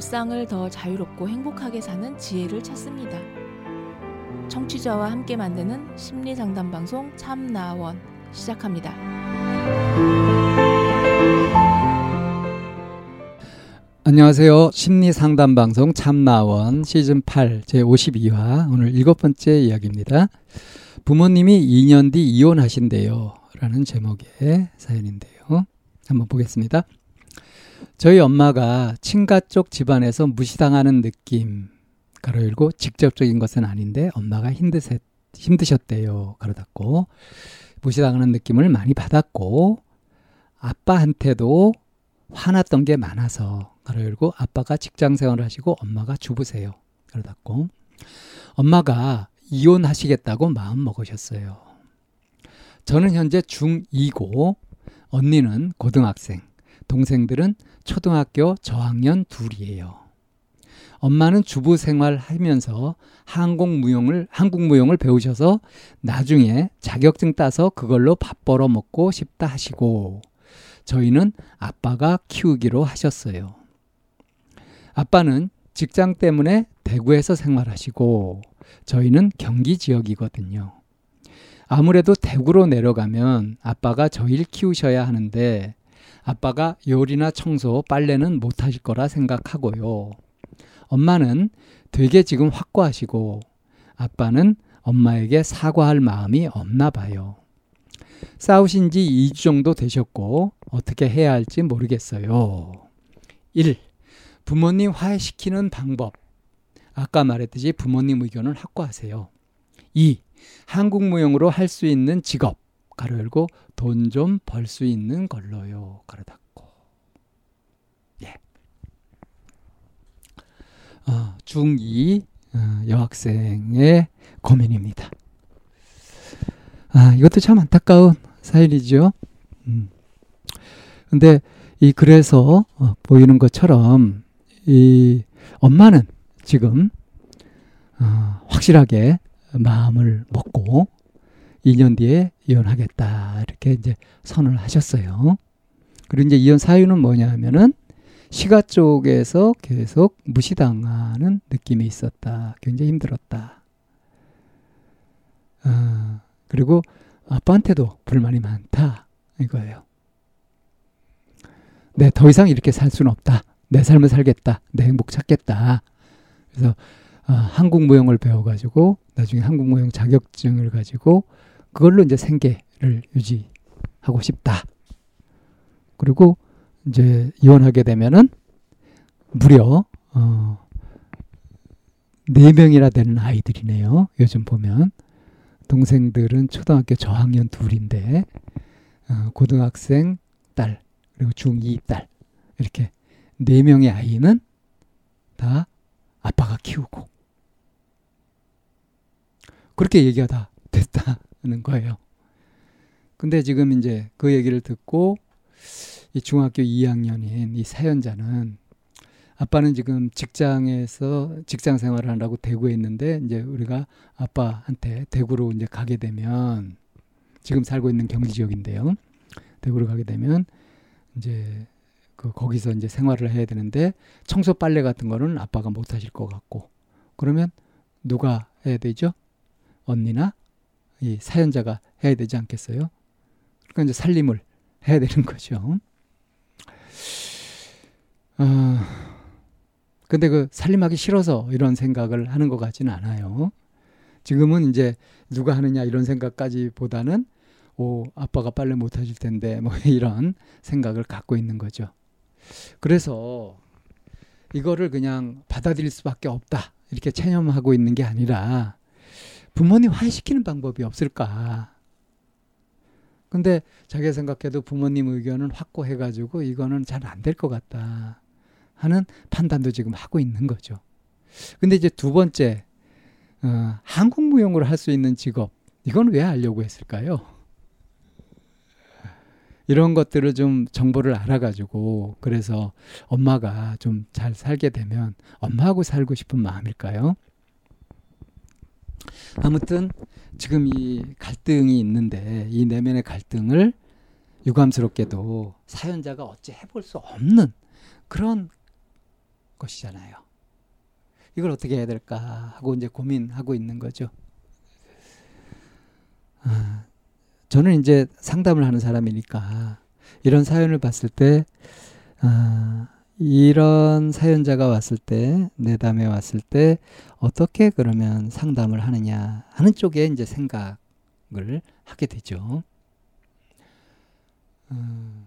일상을 더 자유롭고 행복하게 사는 지혜를 찾습니다. 청취자와 함께 만드는 심리 상담 방송 참나원 시작합니다. 안녕하세요. 심리 상담 방송 참나원 시즌 8 제 52화 오늘 일곱 번째 이야기입니다. 부모님이 2년 뒤 이혼하신대요. 라는 제목의 사연인데요. 한번 보겠습니다. 저희 엄마가 친가 쪽 집안에서 무시당하는 느낌, 가로 열고 직접적인 것은 아닌데 엄마가 힘드세, 힘드셨대요. 가로 닫고 무시당하는 느낌을 많이 받았고 아빠한테도 화났던 게 많아서 가로 열고 아빠가 직장 생활을 하시고 엄마가 주부세요. 가로 닫고 엄마가 이혼하시겠다고 마음 먹으셨어요. 저는 현재 중2고 언니는 고등학생, 동생들은 초등학교 저학년 둘이에요. 엄마는 주부 생활 하면서 한국 무용을 한국 무용을 배우셔서 나중에 자격증 따서 그걸로 밥 벌어 먹고 싶다 하시고 저희는 아빠가 키우기로 하셨어요. 아빠는 직장 때문에 대구에서 생활하시고 저희는 경기 지역이거든요. 아무래도 대구로 내려가면 아빠가 저희를 키우셔야 하는데 아빠가 요리나 청소, 빨래는 못 하실 거라 생각하고요. 엄마는 되게 지금 확고하시고 아빠는 엄마에게 사과할 마음이 없나 봐요. 싸우신 지 2주 정도 되셨고 어떻게 해야 할지 모르겠어요. 1. 부모님 화해시키는 방법. 아까 말했듯이 부모님 의견을 확고하세요. 2. 한국 무용으로 할 수 있는 직업. 가로 열고 돈 좀 벌 수 있는 걸로요. 가로 닫고. 예. 어, 중2 어, 여학생의 고민입니다. 아, 이것도 참 안타까운 사연이죠. 음. 근데 이 그래서 어, 보이는 것처럼 이 엄마는 지금 어, 확실하게 마음을 먹고 2년 뒤에 이혼하겠다 이렇게 이제 선을 하셨어요. 그리고 이제 이혼 사유는 뭐냐면은 시가 쪽에서 계속 무시당하는 느낌이 있었다. 굉장히 힘들었다. 어, 그리고 아빠한테도 불만이 많다 이거예요. 네, 더 이상 이렇게 살 수는 없다. 내 삶을 살겠다. 내 행복 찾겠다. 그래서 어, 한국 무용을 배워가지고 나중에 한국 무용 자격증을 가지고 그걸로 이제 생계를 유지하고 싶다. 그리고 이제 이혼하게 되면은 무려 어, 네 명이나 되는 아이들이네요. 요즘 보면 동생들은 초등학교 저학년 둘인데 어, 고등학생 딸 그리고 중2 딸 이렇게 네 명의 아이는 다 아빠가 키우고 그렇게 얘기가 다 됐다 는 거예요. 근데 지금 이제 그 얘기를 듣고 이 중학교 2학년인 이 사연자는 아빠는 지금 직장에서 직장 생활을 하라고 대구에 있는데 이제 우리가 아빠한테 대구로 이제 가게 되면 지금 살고 있는 경기 지역인데요. 대구로 가게 되면 이제 그 거기서 이제 생활을 해야 되는데 청소 빨래 같은 거는 아빠가 못 하실 것 같고 그러면 누가 해야 되죠? 언니나 이 사연자가 해야 되지 않겠어요? 그러니까 이제 살림을 해야 되는 거죠. 어, 근데 그 살림하기 싫어서 이런 생각을 하는 것 같지는 않아요. 지금은 이제 누가 하느냐 이런 생각까지 보다는 오, 아빠가 빨래 못 하실 텐데 뭐 이런 생각을 갖고 있는 거죠. 그래서 이거를 그냥 받아들일 수밖에 없다. 이렇게 체념하고 있는 게 아니라 부모님 화해시키는 방법이 없을까? 근데 자기가 생각해도 부모님 의견은 확고해가지고 이거는 잘 안 될 것 같다 하는 판단도 지금 하고 있는 거죠. 근데 이제 두 번째, 어, 한국 무용으로 할수 있는 직업, 이건 왜 하려고 했을까요? 이런 것들을 좀 정보를 알아가지고 그래서 엄마가 좀 잘 살게 되면 엄마하고 살고 싶은 마음일까요? 아무튼 지금 이 갈등이 있는데 이 내면의 갈등을 유감스럽게도 사연자가 어찌 해볼 수 없는 그런 것이잖아요. 이걸 어떻게 해야 될까 하고 이제 고민하고 있는 거죠. 아, 저는 이제 상담을 하는 사람이니까 이런 사연을 봤을 때, 아, 이런 사연자가 왔을 때, 내담에 왔을 때, 어떻게 그러면 상담을 하느냐 하는 쪽에 이제 생각을 하게 되죠. 음,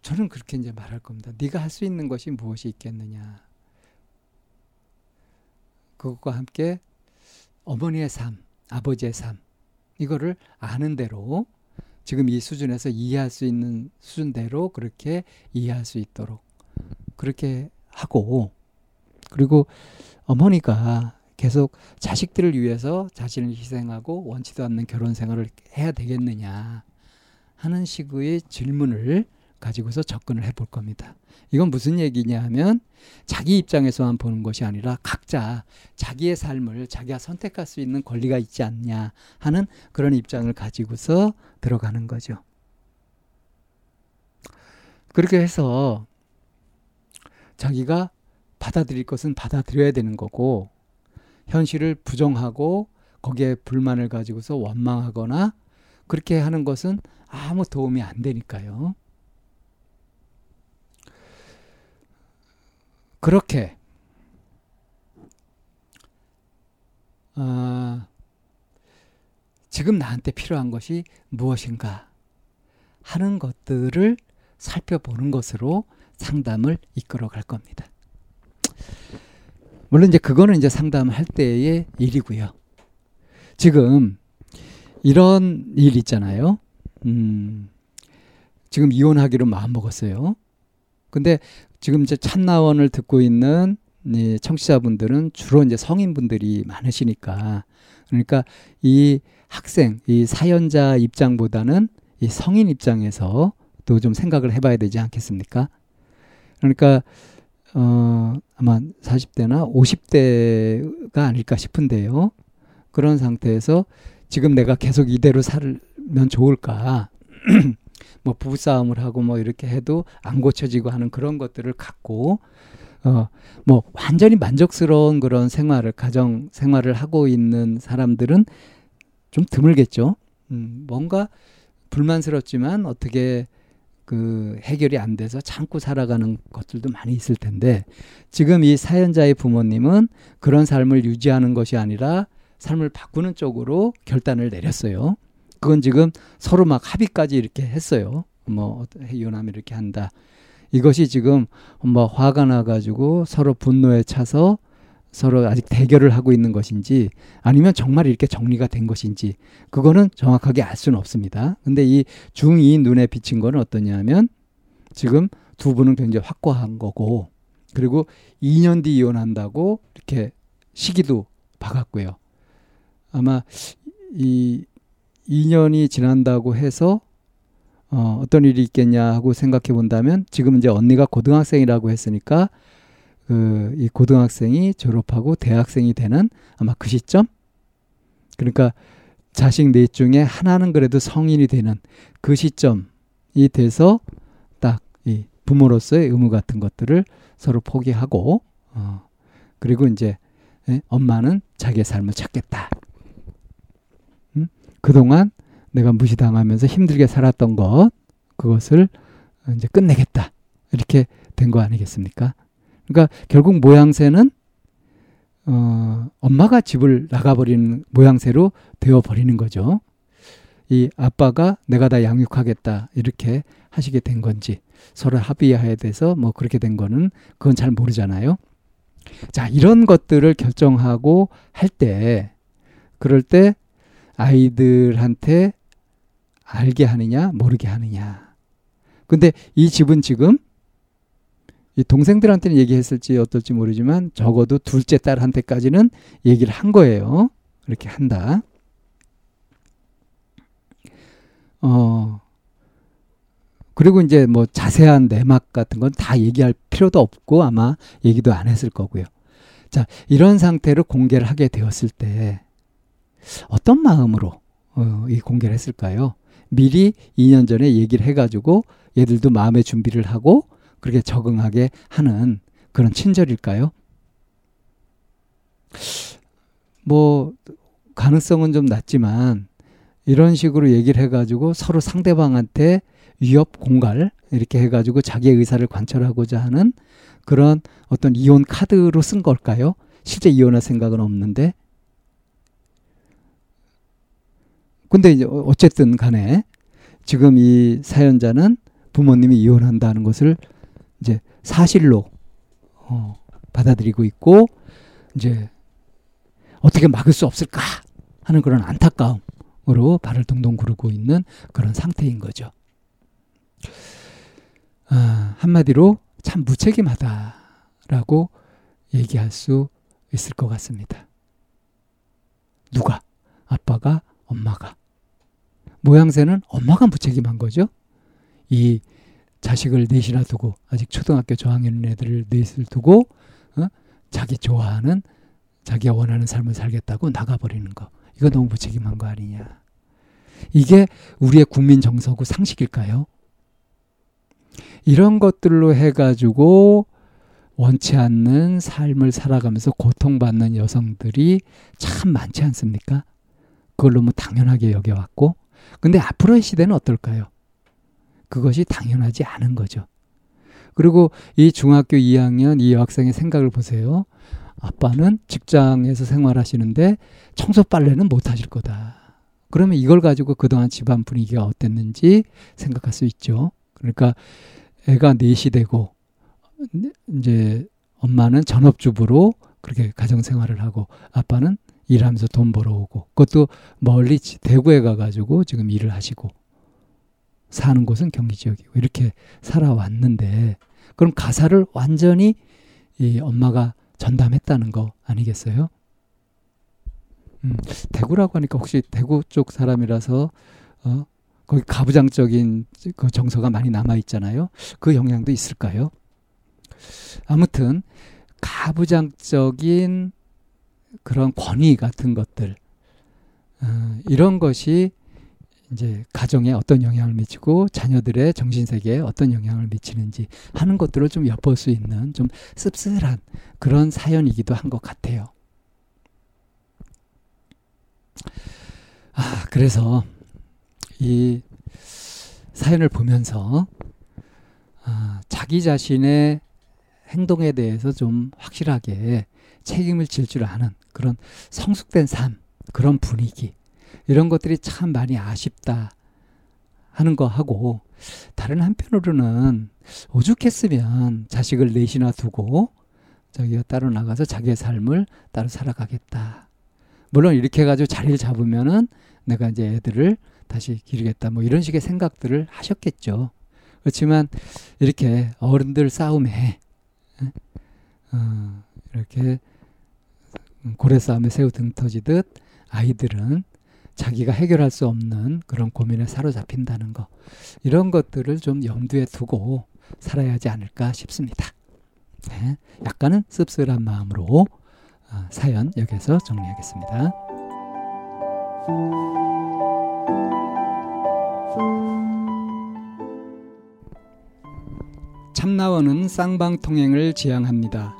저는 그렇게 이제 말할 겁니다. 네가 할 수 있는 것이 무엇이 있겠느냐. 그것과 함께 어머니의 삶, 아버지의 삶, 이거를 아는 대로 지금 이 수준에서 이해할 수 있는 수준대로 그렇게 이해할 수 있도록 그렇게 하고 그리고 어머니가 계속 자식들을 위해서 자신을 희생하고 원치도 않는 결혼 생활을 해야 되겠느냐 하는 식의 질문을 가지고서 접근을 해볼 겁니다. 이건 무슨 얘기냐 하면 자기 입장에서만 보는 것이 아니라 각자 자기의 삶을 자기가 선택할 수 있는 권리가 있지 않냐 하는 그런 입장을 가지고서 들어가는 거죠. 그렇게 해서 자기가 받아들일 것은 받아들여야 되는 거고 현실을 부정하고 거기에 불만을 가지고서 원망하거나 그렇게 하는 것은 아무 도움이 안 되니까요. 그렇게 어, 지금 나한테 필요한 것이 무엇인가 하는 것들을 살펴보는 것으로 상담을 이끌어 갈 겁니다. 물론 이제 그거는 이제 상담할 때의 일이고요. 지금 이런 일 있잖아요. 음, 지금 이혼하기로 마음 먹었어요. 근데 지금 이제 참나원을 듣고 있는 이 청취자분들은 주로 이제 성인분들이 많으시니까 그러니까 이 학생, 이 사연자 입장보다는 이 성인 입장에서 또 좀 생각을 해봐야 되지 않겠습니까? 그러니까 어 아마 40대나 50대가 아닐까 싶은데요. 그런 상태에서 지금 내가 계속 이대로 살면 좋을까? 뭐 부부싸움을 하고 뭐 이렇게 해도 안 고쳐지고 하는 그런 것들을 갖고 어 뭐 완전히 만족스러운 그런 생활을 가정 생활을 하고 있는 사람들은 좀 드물겠죠. 음, 뭔가 불만스럽지만 어떻게 그 해결이 안 돼서 참고 살아가는 것들도 많이 있을 텐데 지금 이 사연자의 부모님은 그런 삶을 유지하는 것이 아니라 삶을 바꾸는 쪽으로 결단을 내렸어요. 그건 지금 서로 막 합의까지 이렇게 했어요. 뭐 이혼하면 이렇게 한다. 이것이 지금 뭐 화가 나가지고 서로 분노에 차서 서로 아직 대결을 하고 있는 것인지 아니면 정말 이렇게 정리가 된 것인지 그거는 정확하게 알 수는 없습니다. 근데 이 중2 눈에 비친 거는 어떠냐면 지금 두 분은 굉장히 확고한 거고 그리고 2년 뒤 이혼한다고 이렇게 시기도 박았고요. 아마 이 2년이 지난다고 해서 어, 어떤 일이 있겠냐 하고 생각해 본다면 지금 이제 언니가 고등학생이라고 했으니까 그 이 고등학생이 졸업하고 대학생이 되는 아마 그 시점 그러니까 자식 넷 중에 하나는 그래도 성인이 되는 그 시점이 돼서 딱 이 부모로서의 의무 같은 것들을 서로 포기하고 어, 그리고 이제 예, 엄마는 자기의 삶을 찾겠다. 그동안 내가 무시당하면서 힘들게 살았던 것, 그것을 이제 끝내겠다. 이렇게 된 거 아니겠습니까? 그러니까 결국 모양새는 어, 엄마가 집을 나가버리는 모양새로 되어버리는 거죠. 이 아빠가 내가 다 양육하겠다 이렇게 하시게 된 건지 서로 합의해야 돼서 뭐 그렇게 된 거는 그건 잘 모르잖아요. 자 이런 것들을 결정하고 할 때 그럴 때 아이들한테 알게 하느냐, 모르게 하느냐. 근데 이 집은 지금 이 동생들한테는 얘기했을지 어떨지 모르지만 적어도 둘째 딸한테까지는 얘기를 한 거예요. 이렇게 한다. 어, 그리고 이제 뭐 자세한 내막 같은 건 다 얘기할 필요도 없고 아마 얘기도 안 했을 거고요. 자, 이런 상태로 공개를 하게 되었을 때 어떤 마음으로 어, 이 공개를 했을까요? 미리 2년 전에 얘기를 해가지고 얘들도 마음의 준비를 하고 그렇게 적응하게 하는 그런 친절일까요? 뭐 가능성은 좀 낮지만 이런 식으로 얘기를 해가지고 서로 상대방한테 위협 공갈 이렇게 해가지고 자기의 의사를 관철하고자 하는 그런 어떤 이혼 카드로 쓴 걸까요? 실제 이혼할 생각은 없는데. 근데 이제 어쨌든 간에 지금 이 사연자는 부모님이 이혼한다는 것을 이제 사실로 어, 받아들이고 있고 이제 어떻게 막을 수 없을까 하는 그런 안타까움으로 발을 동동 구르고 있는 그런 상태인 거죠. 아, 한마디로 참 무책임하다라고 얘기할 수 있을 것 같습니다. 누가? 아빠가, 엄마가. 모양새는 엄마가 무책임한 거죠. 이 자식을 넷이나 두고 아직 초등학교 저학년 애들을 넷을 두고 어? 자기 좋아하는 자기가 원하는 삶을 살겠다고 나가버리는 거. 이거 너무 무책임한 거 아니냐. 이게 우리의 국민 정서고 상식일까요? 이런 것들로 해가지고 원치 않는 삶을 살아가면서 고통받는 여성들이 참 많지 않습니까? 그걸 너무 당연하게 여겨왔고, 근데 앞으로의 시대는 어떨까요? 그것이 당연하지 않은 거죠. 그리고 이 중학교 2학년 이 여학생의 생각을 보세요. 아빠는 직장에서 생활하시는데 청소 빨래는 못 하실 거다. 그러면 이걸 가지고 그동안 집안 분위기가 어땠는지 생각할 수 있죠. 그러니까 애가 넷이 되고 이제 엄마는 전업주부로 그렇게 가정 생활을 하고 아빠는 일하면서 돈 벌어오고 그것도 멀리 대구에 가가지고 지금 일을 하시고 사는 곳은 경기 지역이고 이렇게 살아왔는데 그럼 가사를 완전히 이 엄마가 전담했다는 거 아니겠어요? 음, 대구라고 하니까 혹시 대구 쪽 사람이라서 어, 거기 가부장적인 그 정서가 많이 남아 있잖아요. 그 영향도 있을까요? 아무튼 가부장적인 그런 권위 같은 것들 어, 이런 것이 이제 가정에 어떤 영향을 미치고 자녀들의 정신 세계에 어떤 영향을 미치는지 하는 것들을 좀 엿볼 수 있는 좀 씁쓸한 그런 사연이기도 한 것 같아요. 아, 그래서 이 사연을 보면서 아, 자기 자신의 행동에 대해서 좀 확실하게 책임을 질 줄 아는 그런 성숙된 삶, 그런 분위기, 이런 것들이 참 많이 아쉽다 하는 거 하고, 다른 한편으로는 오죽했으면 자식을 넷이나 두고 자기가 따로 나가서 자기의 삶을 따로 살아가겠다. 물론 이렇게 해가지고 자리를 잡으면은 내가 이제 애들을 다시 기르겠다. 뭐 이런 식의 생각들을 하셨겠죠. 그렇지만 이렇게 어른들 싸움에 어, 이렇게 고래 싸움에 새우 등 터지듯 아이들은 자기가 해결할 수 없는 그런 고민에 사로잡힌다는 거 이런 것들을 좀 염두에 두고 살아야 하지 않을까 싶습니다. 네, 약간은 씁쓸한 마음으로 어, 사연 여기서 정리하겠습니다. 참나원은 쌍방통행을 지향합니다.